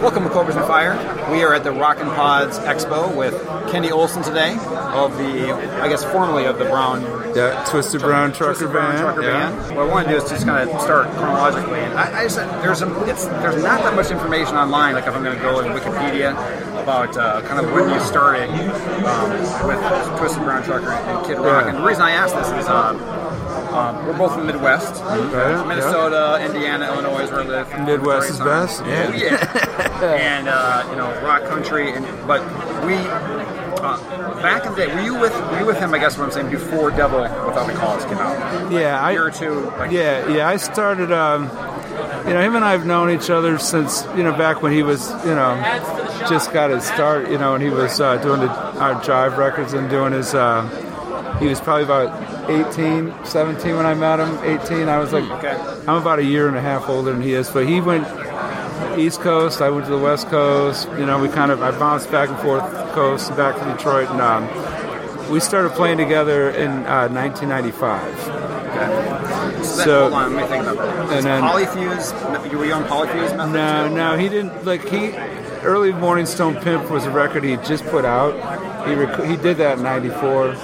Welcome to Cobras and Fire. We are at the Rockin' Pods Expo with Kenny Olson today of the, I guess, formerly of the Brown. Yeah, Twisted Brown Trucker Twisted Brown Band. Trucker yeah. Band. What I want to do is just kind of start chronologically. And I, I just, there's a, there's not that much information online. Like if I'm going to go to Wikipedia about uh, kind of when you started um, with Twisted Brown Trucker and Kid Rock. Yeah. And the reason I ask this is. Uh, um, we're both from the Midwest, Right, Minnesota, Indiana, Illinois, is where I live. Midwest is best. Oh, yeah. and uh, you know, rock country. And but we uh, back in the day, were you with were you with him? I guess what I'm saying before Devil Without the Cause came out. Yeah, a year I, or two. Like, yeah, yeah. I started. Um, you know, him and I have known each other since you know back when he was you know just got his start. You know, and he was uh, doing the, our Jive records and doing his. Uh, he was probably about 18, 17 when I met him. 18. I was like, Okay. I'm about a year and a half older than he is, but he went East Coast. I went to the West Coast. You know, we kind of I bounced back and forth coast, back to Detroit, and um, we started playing together in uh, 1995. So, that, So- hold on, let me think about that. and then- Polyfuze, you were you on Polyfuze method? No, too? no, he didn't. Like he, early Morning Stone Pimp was a record he just put out. He rec- he did that in '94.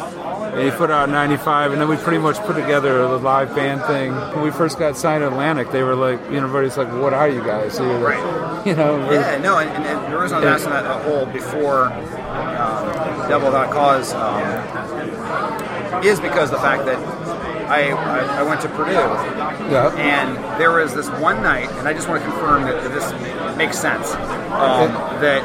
And he put out '95, and then we pretty much put together the live band thing. When we first got signed to Atlantic, they were like, you know, everybody's like, "What are you guys?" You're like, You know. Yeah, no, and, and, and the reason I was asking that a whole before um, Devil Without Cause um, is because the fact that I, I, I went to Purdue Yeah. and there was this one night, and I just want to confirm that, that this makes sense. Um, that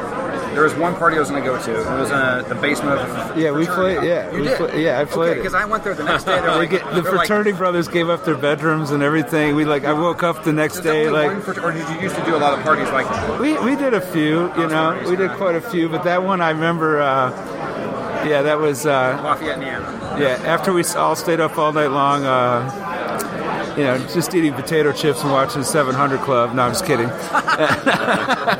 there was one party I was going to go to. It was in a, the basement of the Yeah, we played- yeah, you we did. play- yeah, I played Okay, because I went there the next day. Like, get- the they're like, fraternity brothers gave up their bedrooms and everything. We like, I woke up the next day like, or did you used to do a lot of parties like that? We we did a few, you know, we did quite a few, but that one I remember. Uh, yeah, that was uh, Lafayette, Indiana. yeah. After we all stayed up all night long, uh, you know, just eating potato chips and watching 700 Club. No, I'm just kidding. I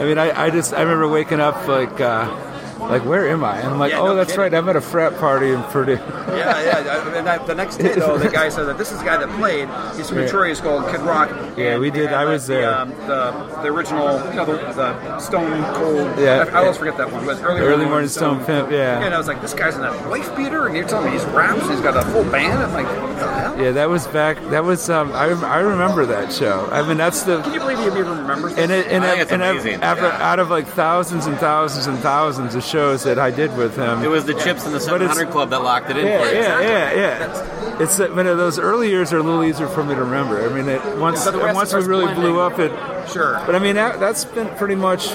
mean, I, I just I remember waking up like. Uh, like where am I? And I'm like, Yeah, oh, no that's kidding. right. I'm at a frat party in Purdue. Yeah, yeah. And the next day, though, the guy said that this is the guy that played. He's from Detroit. He's called Kid Rock. Yeah, we did. I was the, there. Um, the the original, you know, the, the Stone Cold. Yeah. I, I always forget that one. Was early, Early Morning Stone Pimp, yeah. And I was like, this guy's in a wife beater, and you're telling me he's raps. He's got a full band. I'm like, what the hell? Yeah, that was back. That was. Um, I I remember that show. I mean, that's the. Can you believe he remembers? And it, and, I and amazing. after, Yeah. out of like thousands and thousands and thousands of shows that I did with him, It was the chips in the But it's- 700 Club that locked it in yeah, for you. yeah, yeah, yeah. It's that, but those early years are a little easier for me to remember. I mean, it, once once we really blending. blew up, it. Sure. But I mean, that, that's been pretty much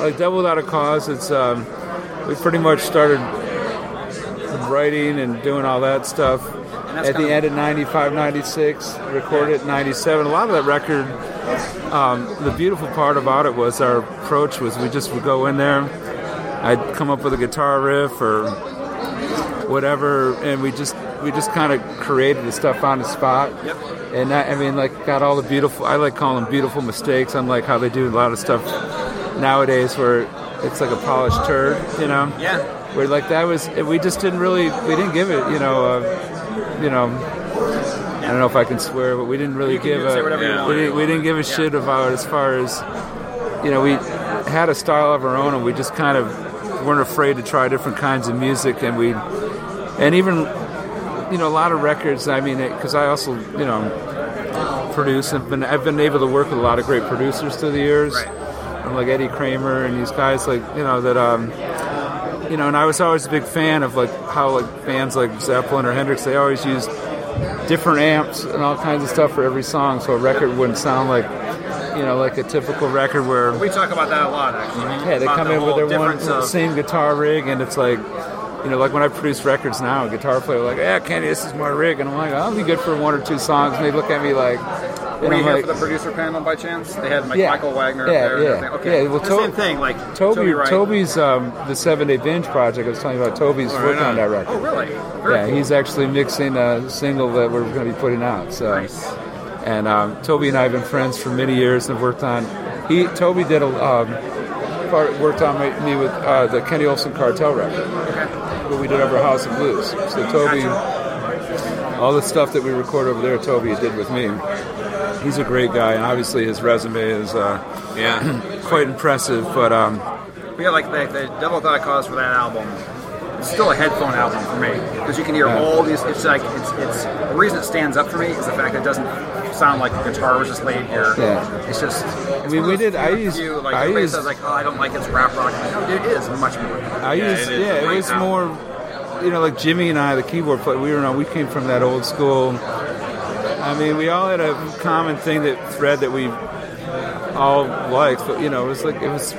like Devil Without a Cause. It's um, we pretty much started writing and doing all that stuff that's at the of- end of 95, 96, recorded in 97. A lot of that record, um, the beautiful part about it was our approach was we just would go in there, I'd come up with a guitar riff or whatever, and we just we just kind of created the stuff on the spot. Yep. And that, I mean, like, got all the beautiful. I like calling them beautiful mistakes, unlike how they do a lot of stuff nowadays, where it's like a polished turd, you know. Yeah. Where like that was, we just didn't really, we didn't give it, you know, uh, you know. I don't know if I can swear, but we didn't really give a, you we, didn't, we didn't give a shit about as far as, you know, we had a style of our own, and we just kind of weren't afraid to try different kinds of music, and we, and even, you know, a lot of records. I mean, because I also, you know, produce and been I've been able to work with a lot of great producers through the years, Right. like Eddie Kramer and these guys, like you know that. um you know, and I was always a big fan of like how like bands like Zeppelin or Hendrix, they always used different amps and all kinds of stuff for every song, so a record wouldn't sound like you know like a typical record where We talk about that a lot, actually. yeah they About come the in with their one of- same guitar rig and it's like. You know, like when I produce records now, a guitar player like, "Yeah, Kenny, this is my rig," and I'm like, "I'll be good for one or two songs." And they look at me like, and Were you I'm here like, for the producer panel by chance? They had like Yeah. Michael Wagner Yeah, there. yeah. Okay. Yeah, well, the To- same thing. Like Toby, Wright. Toby's um, the seven day binge project. I was telling you about. Toby's right working on on. that record. Oh, really? Very yeah, cool. he's actually mixing a single that we're going to be putting out. So, Nice. and um, Toby and I have been friends for many years and have worked on. He Toby did a um, part, worked on my, me with uh, the Kenny Olson Cartel record. okay. but we did over House of Blues. So Toby, all the stuff that we record over there, Toby did with me. He's a great guy, and obviously his resume is uh, Yeah. quite impressive. But um, But yeah, like the, the Devil Thought Cause for that album. It's still a headphone album for me because you can hear Yeah. all these. It's like it's it's the reason it stands up for me is the fact that it doesn't sound like a guitar was just laid here. Yeah. It's just. It's mean, we did- I used- few, like I used- says like oh I don't like it's rap rock. Like, no, it is much more. I Yeah, used, it yeah, it was sound. more, you know, like Jimmy and I, the keyboard player. We were, we came from that old school. I mean, we all had a common thing that thread that we all liked, but you know, it was like it was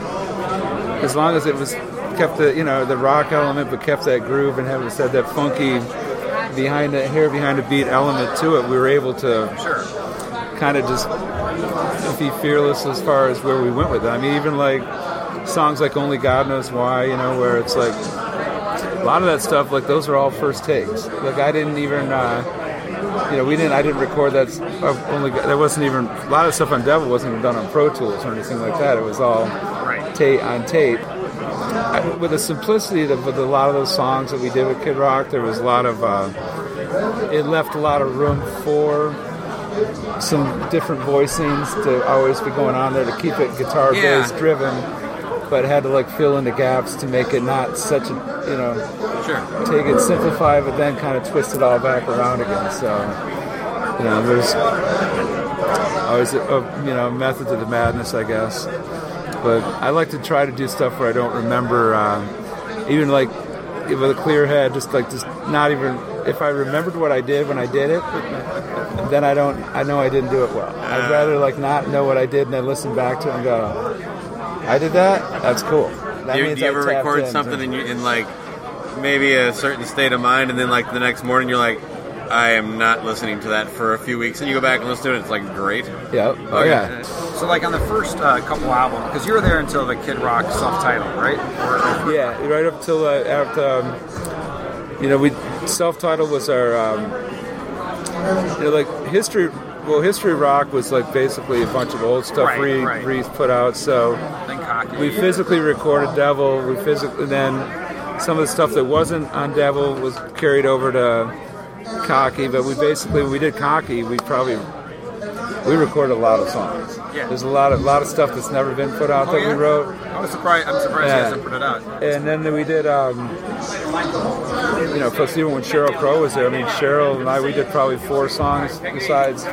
as long as it was kept the you know the rock element, but kept that groove and having said that funky behind the hair behind the beat element to it. We were able to Sure. kind of just be fearless as far as where we went with it. I mean, even like songs like "Only God Knows Why," you know, where it's like a lot of that stuff. Like those are all first takes. Like I didn't even, uh, you know, we didn't. I didn't record that. uh, Only there wasn't even a lot of stuff on Devil wasn't even done on Pro Tools or anything like that. It was all Right. tape on tape. I- With the simplicity of with a lot of those songs that we did with Kid Rock, there was a lot of. Uh, it left a lot of room for some different voicings to always be going on there to keep it guitar Yeah. bass driven, but had to like fill in the gaps to make it not such a you know Sure. take it simplify, but then kind of twist it all back around again. So you know, there's always a, a you know method to the madness, I guess. But I like to try to do stuff where I don't remember, um, even like with a clear head, just like just not even if I remembered what I did when I did it, then I don't. I know I didn't do it well. I'd rather like not know what I did and then listen back to it and go, I did that. That's cool. That Do you, means do you ever tapped record in. something in, you, in like maybe a certain state of mind, and then like the next morning you're like, I am not listening to that for a few weeks, and you go back and listen to it, it's like great. Yep. Oh yeah. So like on the first uh, couple albums, because you were there until the Kid Rock self-titled, right? Or, Yeah, right up till uh, after, um, you know, we self-titled was our, um, you know, like history. Well, history rock was like basically a bunch of old stuff Right, re, right. re put out. So we physically recorded Devil. We physically then some of the stuff that wasn't on Devil was carried over to Cocky. But we basically when we did Cocky. We probably we recorded a lot of songs. Yeah. There's a lot of lot of stuff that's never been put out Oh, that yeah? we wrote. I was surprised. I'm surprised Yeah. you guys didn't put it out. And then we did, um, you know, plus even when Sheryl Crow was there, I mean, Cheryl and I, we did probably four songs besides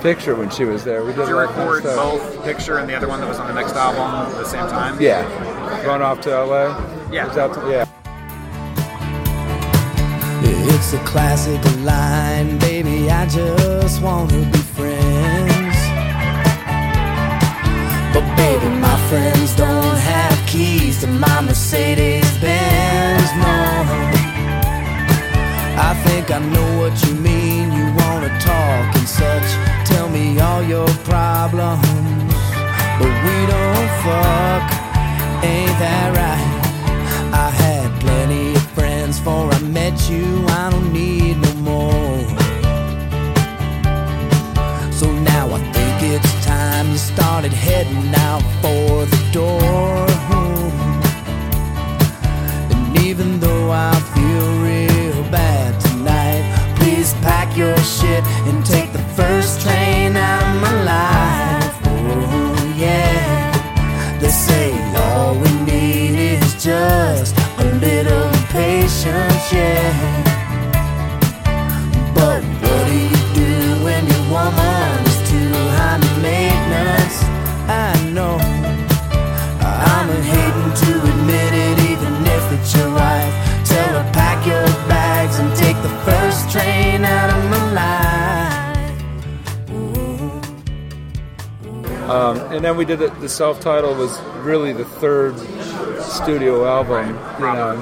Picture when she was there. We did Did you a lot of record both Picture and the other one that was on the next album at the same time? Yeah. Going off to LA? Yeah. Out to- yeah. It's a classic line, baby. I just wanna to my Mercedes Benz. No, I think I know what you mean. You wanna talk and such. Tell me all your problems, but we don't fuck. Ain't that right? And we did it. The self-titled was really the third studio album, you know.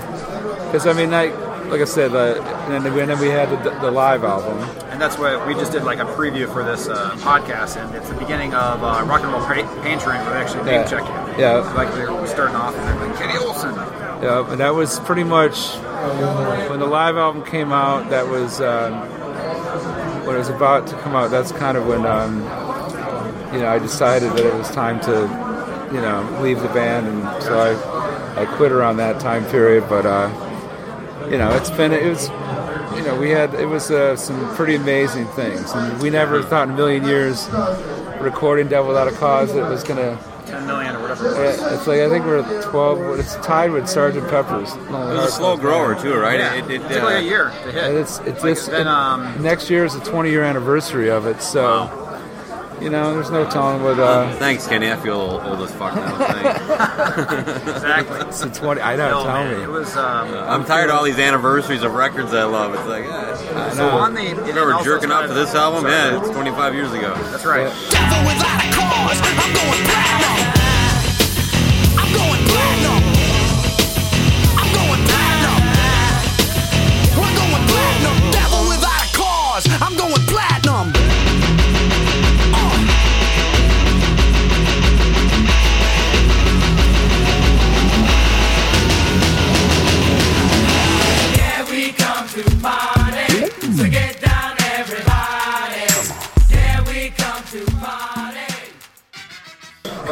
Because I mean, like, like I said, uh, and then we, and then we had the, the live album. And that's what we just did like a preview for this uh, podcast, and it's the beginning of uh, Rock and Roll pa- Pantry, where they actually name Yeah. check you. Yeah. Like they're starting off and they're like, Kenny Olson. Yeah, and that was pretty much when the live album came out. That was um, when it was about to come out. That's kind of when um, you know I decided that it was time to you know leave the band, and so I I quit around that time period. But uh, you know it's been it was you know we had it was uh, some pretty amazing things, and we never thought in a million years recording Devil Without a Cause it was gonna. 10 million or whatever. it It's like I think we're at 12. It's tied with Sergeant Pepper's. It was a slow grower too, right? Yeah, It, it, it took like uh, a year to hit. And it's it's Like, this then, um, next year is the 20 year anniversary of it, so you know there's no telling what uh, Thanks, Kenny. I feel old, old as fuck now. Exactly. it's the 20. I know. No, tell man, me. It was. Um, I'm tired of all these anniversaries of records I love. It's like, eh. so on the. and remember jerking off to this album? sorry. Yeah, it's 25 years ago. That's right. Devil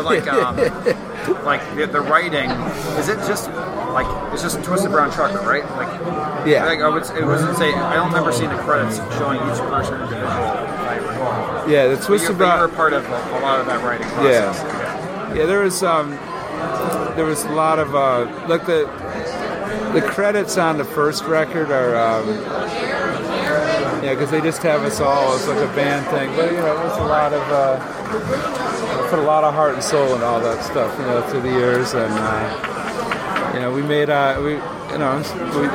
like, um, like the, the writing, is it just like it's just a Twisted Brown Trucker, right? Like, Yeah. Like I would, it wasn't say. I don't remember seeing the credits showing each person individually. if I recall. Yeah, the Twisted but you were Brown. part of like, a lot of that writing Yeah. process. Yeah, there was um, there was a lot of uh, like the the credits on the first record are um, yeah, because they just have us all as like a band thing. But you know, it was a lot of uh, put a lot of heart and soul and all that stuff, you know, through the years, and uh, you know, we made uh, we you know we.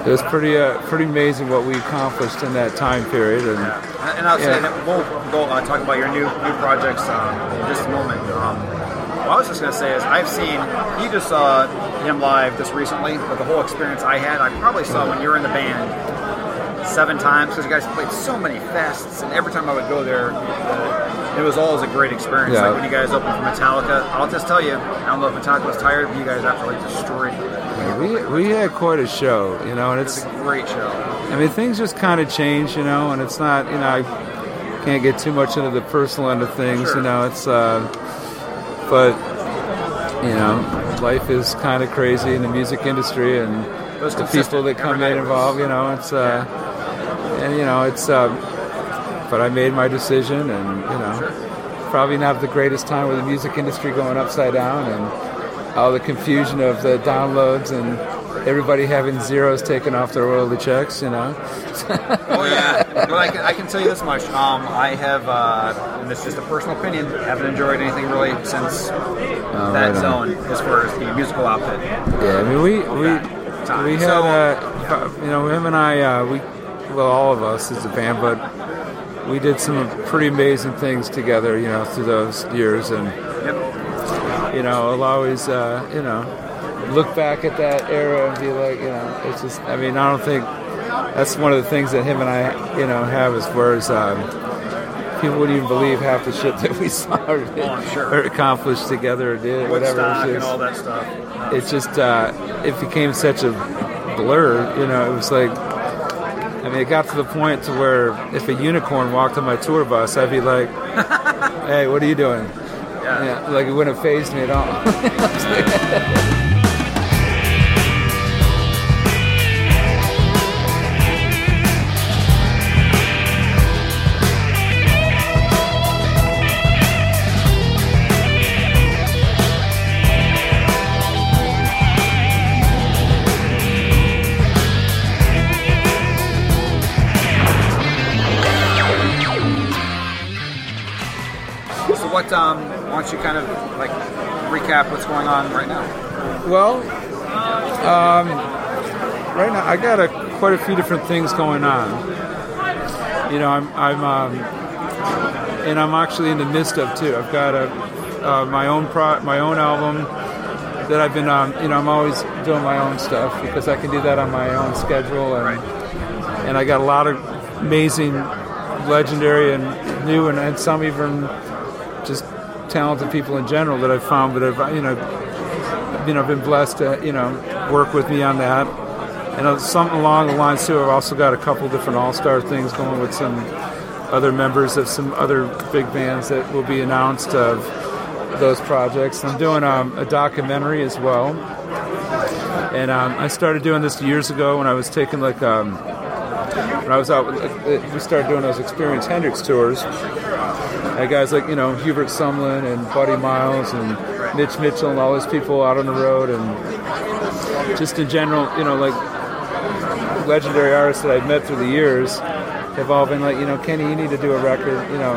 It was pretty, uh, pretty amazing what we accomplished in that time period, and And, and I'll say Yeah. that we'll go uh, talk about your new new projects um, in just a moment. Um, what I was just gonna say is I've seen you just saw him live just recently, but the whole experience I had, I probably saw when you were in the band seven times because you guys played so many fests, and every time I would go there, uh, it was always a great experience. Yeah. Like when you guys opened for Metallica, I'll just tell you, I don't know if Metallica was tired, but you guys absolutely destroyed it. we we had quite a show, you know, and It's it's a great show. I mean, things just kind of change, you know, and it's not, you know, I can't get too much into the personal end of things, Sure. you know, it's, uh, but, you know, life is kind of crazy in the music industry and It the people that come in involved, you know, it's, uh, and, you know, it's, uh, but I made my decision and, you know, probably not the greatest time with the music industry going upside down and all the confusion of the downloads and everybody having zeros taken off their royalty checks, you know. Oh yeah. well, I can, I can tell you this much. Um, I have, uh, and this is just a personal opinion, haven't enjoyed anything really since that Oh, right on. zone as far as the musical outfit. Yeah, I mean, we we that we had So- uh, you know him and I uh, we well all of us as a band, but we did some pretty amazing things together, you know, through those years, and Yep. you know I'll always uh, you know look back at that era and be like, you know, it's just I mean I don't think that's one of the things that him and I you know have as far as. Um, People wouldn't even believe half the shit that we saw or, did, Oh, sure. or accomplished together or did, whatever. Woodstock It's and just- all that stuff. Uh, it's just uh, it became such a blur. You know, it was like I mean, it got to the point to where if a unicorn walked on my tour bus, I'd be like, "Hey, what are you doing?" yeah. Yeah, like it wouldn't have phased me at all. recap what's going on right now? well, um, right now I got a, quite a few different things going on. You know, I'm I'm um, and I'm actually in the midst of too. I've got a uh, my own pro, my own album that I've been um, you know I'm always doing my own stuff because I can do that on my own schedule and and I got a lot of amazing, legendary and new and, and some even just talented people in general that I've found that have you know you know been blessed to you know work with me on that. And uh, something along the lines too. I've also got a couple different all-star things going with some other members of some other big bands that will be announced of those projects. I'm doing um, a documentary as well, and um, I started doing this years ago when I was taking like um, when I was out. uh, We started doing those Experience Hendrix tours. Guys like you know Hubert Sumlin and Buddy Miles and Mitch Mitchell and all those people out on the road and just in general, you know, like legendary artists that I've met through the years have all been like, you know, Kenny, you need to do a record, you know,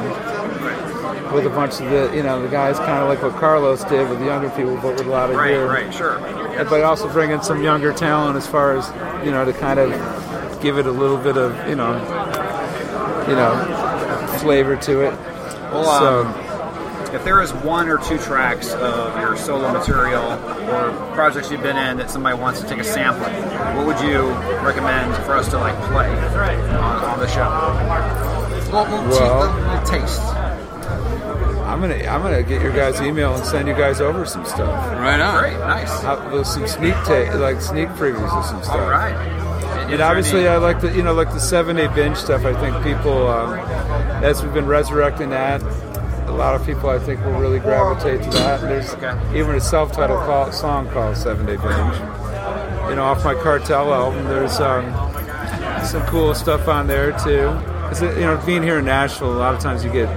with a bunch of the, you know, the guys kind of like what Carlos did with the younger people, but with a lot of Right, gear. right, sure. And- But also bring in some younger talent as far as, you know, to kind of give it a little bit of, you know, you know, flavor to it. Well, so, um, if there is one or two tracks of your solo material or projects you've been in that somebody wants to take a sample, what would you recommend for us to like play on, on the show? Well, we'll, Well- we'll taste. I'm gonna I'm gonna get your guys' email and send you guys over some stuff. Right on. Great, nice. Uh, with some sneak ta- like sneak previews of some stuff. All right. And obviously, I like the you know like the seven day binge stuff. I think people, um, as we've been resurrecting that, a lot of people I think will really gravitate to that. There's Okay. even a self-titled call, song called Seven Day Binge. You know, off my Cartel album, there's um, some cool stuff on there too. 'Cause, you know, being here in Nashville, a lot of times you get.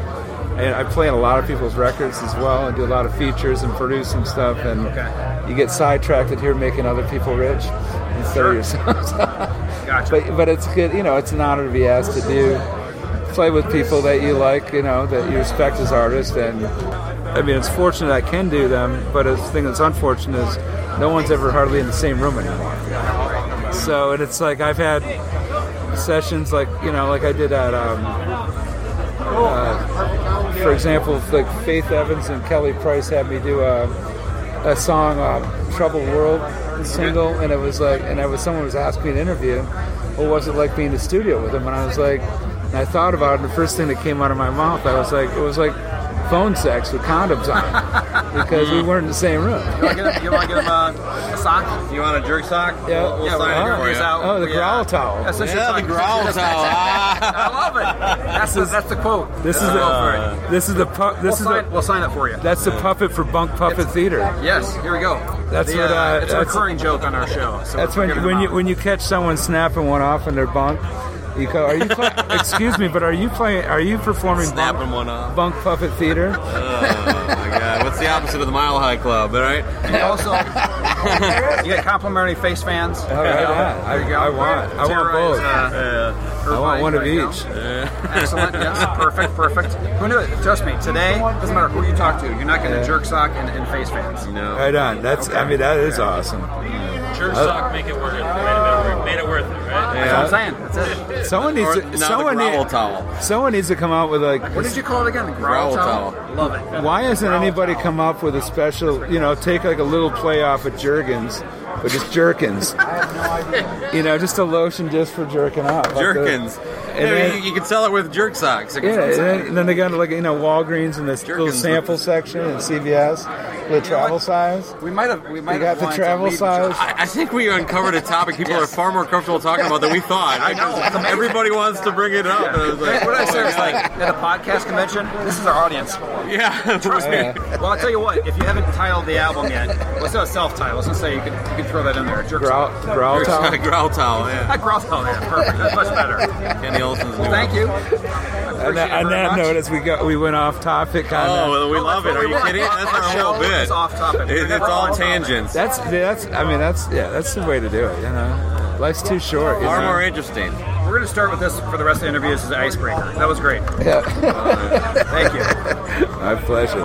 And I play on a lot of people's records as well, and do a lot of features and produce and stuff, and Okay. you get sidetracked here making other people rich instead Sure. of yourself. Gotcha. but but it's good. You know, it's an honor to be asked to do play with people that you like. You know, that you respect as artists. And I mean, it's fortunate I can do them. But the thing that's unfortunate is no one's ever hardly in the same room anymore. So and it's like I've had sessions like you know like I did at. Um, uh, for example, like Faith Evans and Kelly Price had me do a, a song, uh, "Troubled World" single, and it was like, and I was someone was asking me in an interview, what was it like being in the studio with him? And I was like, and I thought about it, and the first thing that came out of my mouth, I was like, it was like phone sex with condoms on, because we weren't in the same room. You want to get him, you wanna get him uh, sock? You want a jerk sock? Yeah. We'll, we'll Yeah, sign we'll it for you. out. Oh, the Yeah. growl towel. That's what Yeah, the growl that's- towel. I love it. That's the, that's the quote. This is That's the quote for it. this is the pu- We'll is sign, the we'll sign it for you. that's the puppet for Bunk Puppet Theater. Yes, here we go. That's The, what, uh, it's a recurring joke on our show. So That's when when you when you catch someone snapping one off in their bunk. You go, are you? Play, excuse me, but are you playing? Are you performing Snapping bunk, one off. bunk puppet theater? Oh my god. What's the opposite of the Mile High Club, all right? And also, you get complimentary face fans. All right, yeah. I, There. I want. I want both. is, uh, I want one of right now. each. Excellent. Yes. Perfect. Perfect. Who knew it? Trust me. Today doesn't matter who you talk to. You're not getting Yeah. jerk sock and, and face fans. No. Right on. That's. I mean, that is awesome. Church sock make it worth it. Made it worth, it worth it, right? That's what I'm saying. That's it. Someone needs Or to. not Someone, the growl need, towel. someone needs to come out with like. What did you call it again? The Growl growl, towel. Love it. Why hasn't anybody come up with a special? You know, take like a little play off of Jergens, but just Jerkins. I have no idea. You know, just a lotion just for jerking off. Like the- Jerkins. And Yeah, then- you, you can sell it with jerk socks. Yeah, and then, and then they got like you know Walgreens and this little sample section and CVS, the travel what? size. We might have. We might You got have the wanted to travel size? other. I, I think we uncovered a topic people are far more comfortable talking about than we thought. I know. Everybody wants to bring it up. And I was like, what I oh say my is like at a podcast convention. This is our audience. yeah, Trust me. Well, I'll tell you what. If you haven't titled the album yet, let's do a self-title. Let's just say you could you could throw that in there. Jerk Growl, sock. growl towel. growl towel. Yeah, That growl towel. Yeah, perfect. That's much better. Kenny new. Thank you. And that, on that note, as we go, we went off topic on Oh, well, we love it. Are you kidding? That's Our our show whole bit. is off topic. It- it's all on tangents. That's that's. I mean, that's yeah. That's the way to do it. You know, life's too short. Far know? more interesting. We're going to start with this for the rest of the interview. This is an icebreaker. That was great. Yeah. Thank you. My pleasure.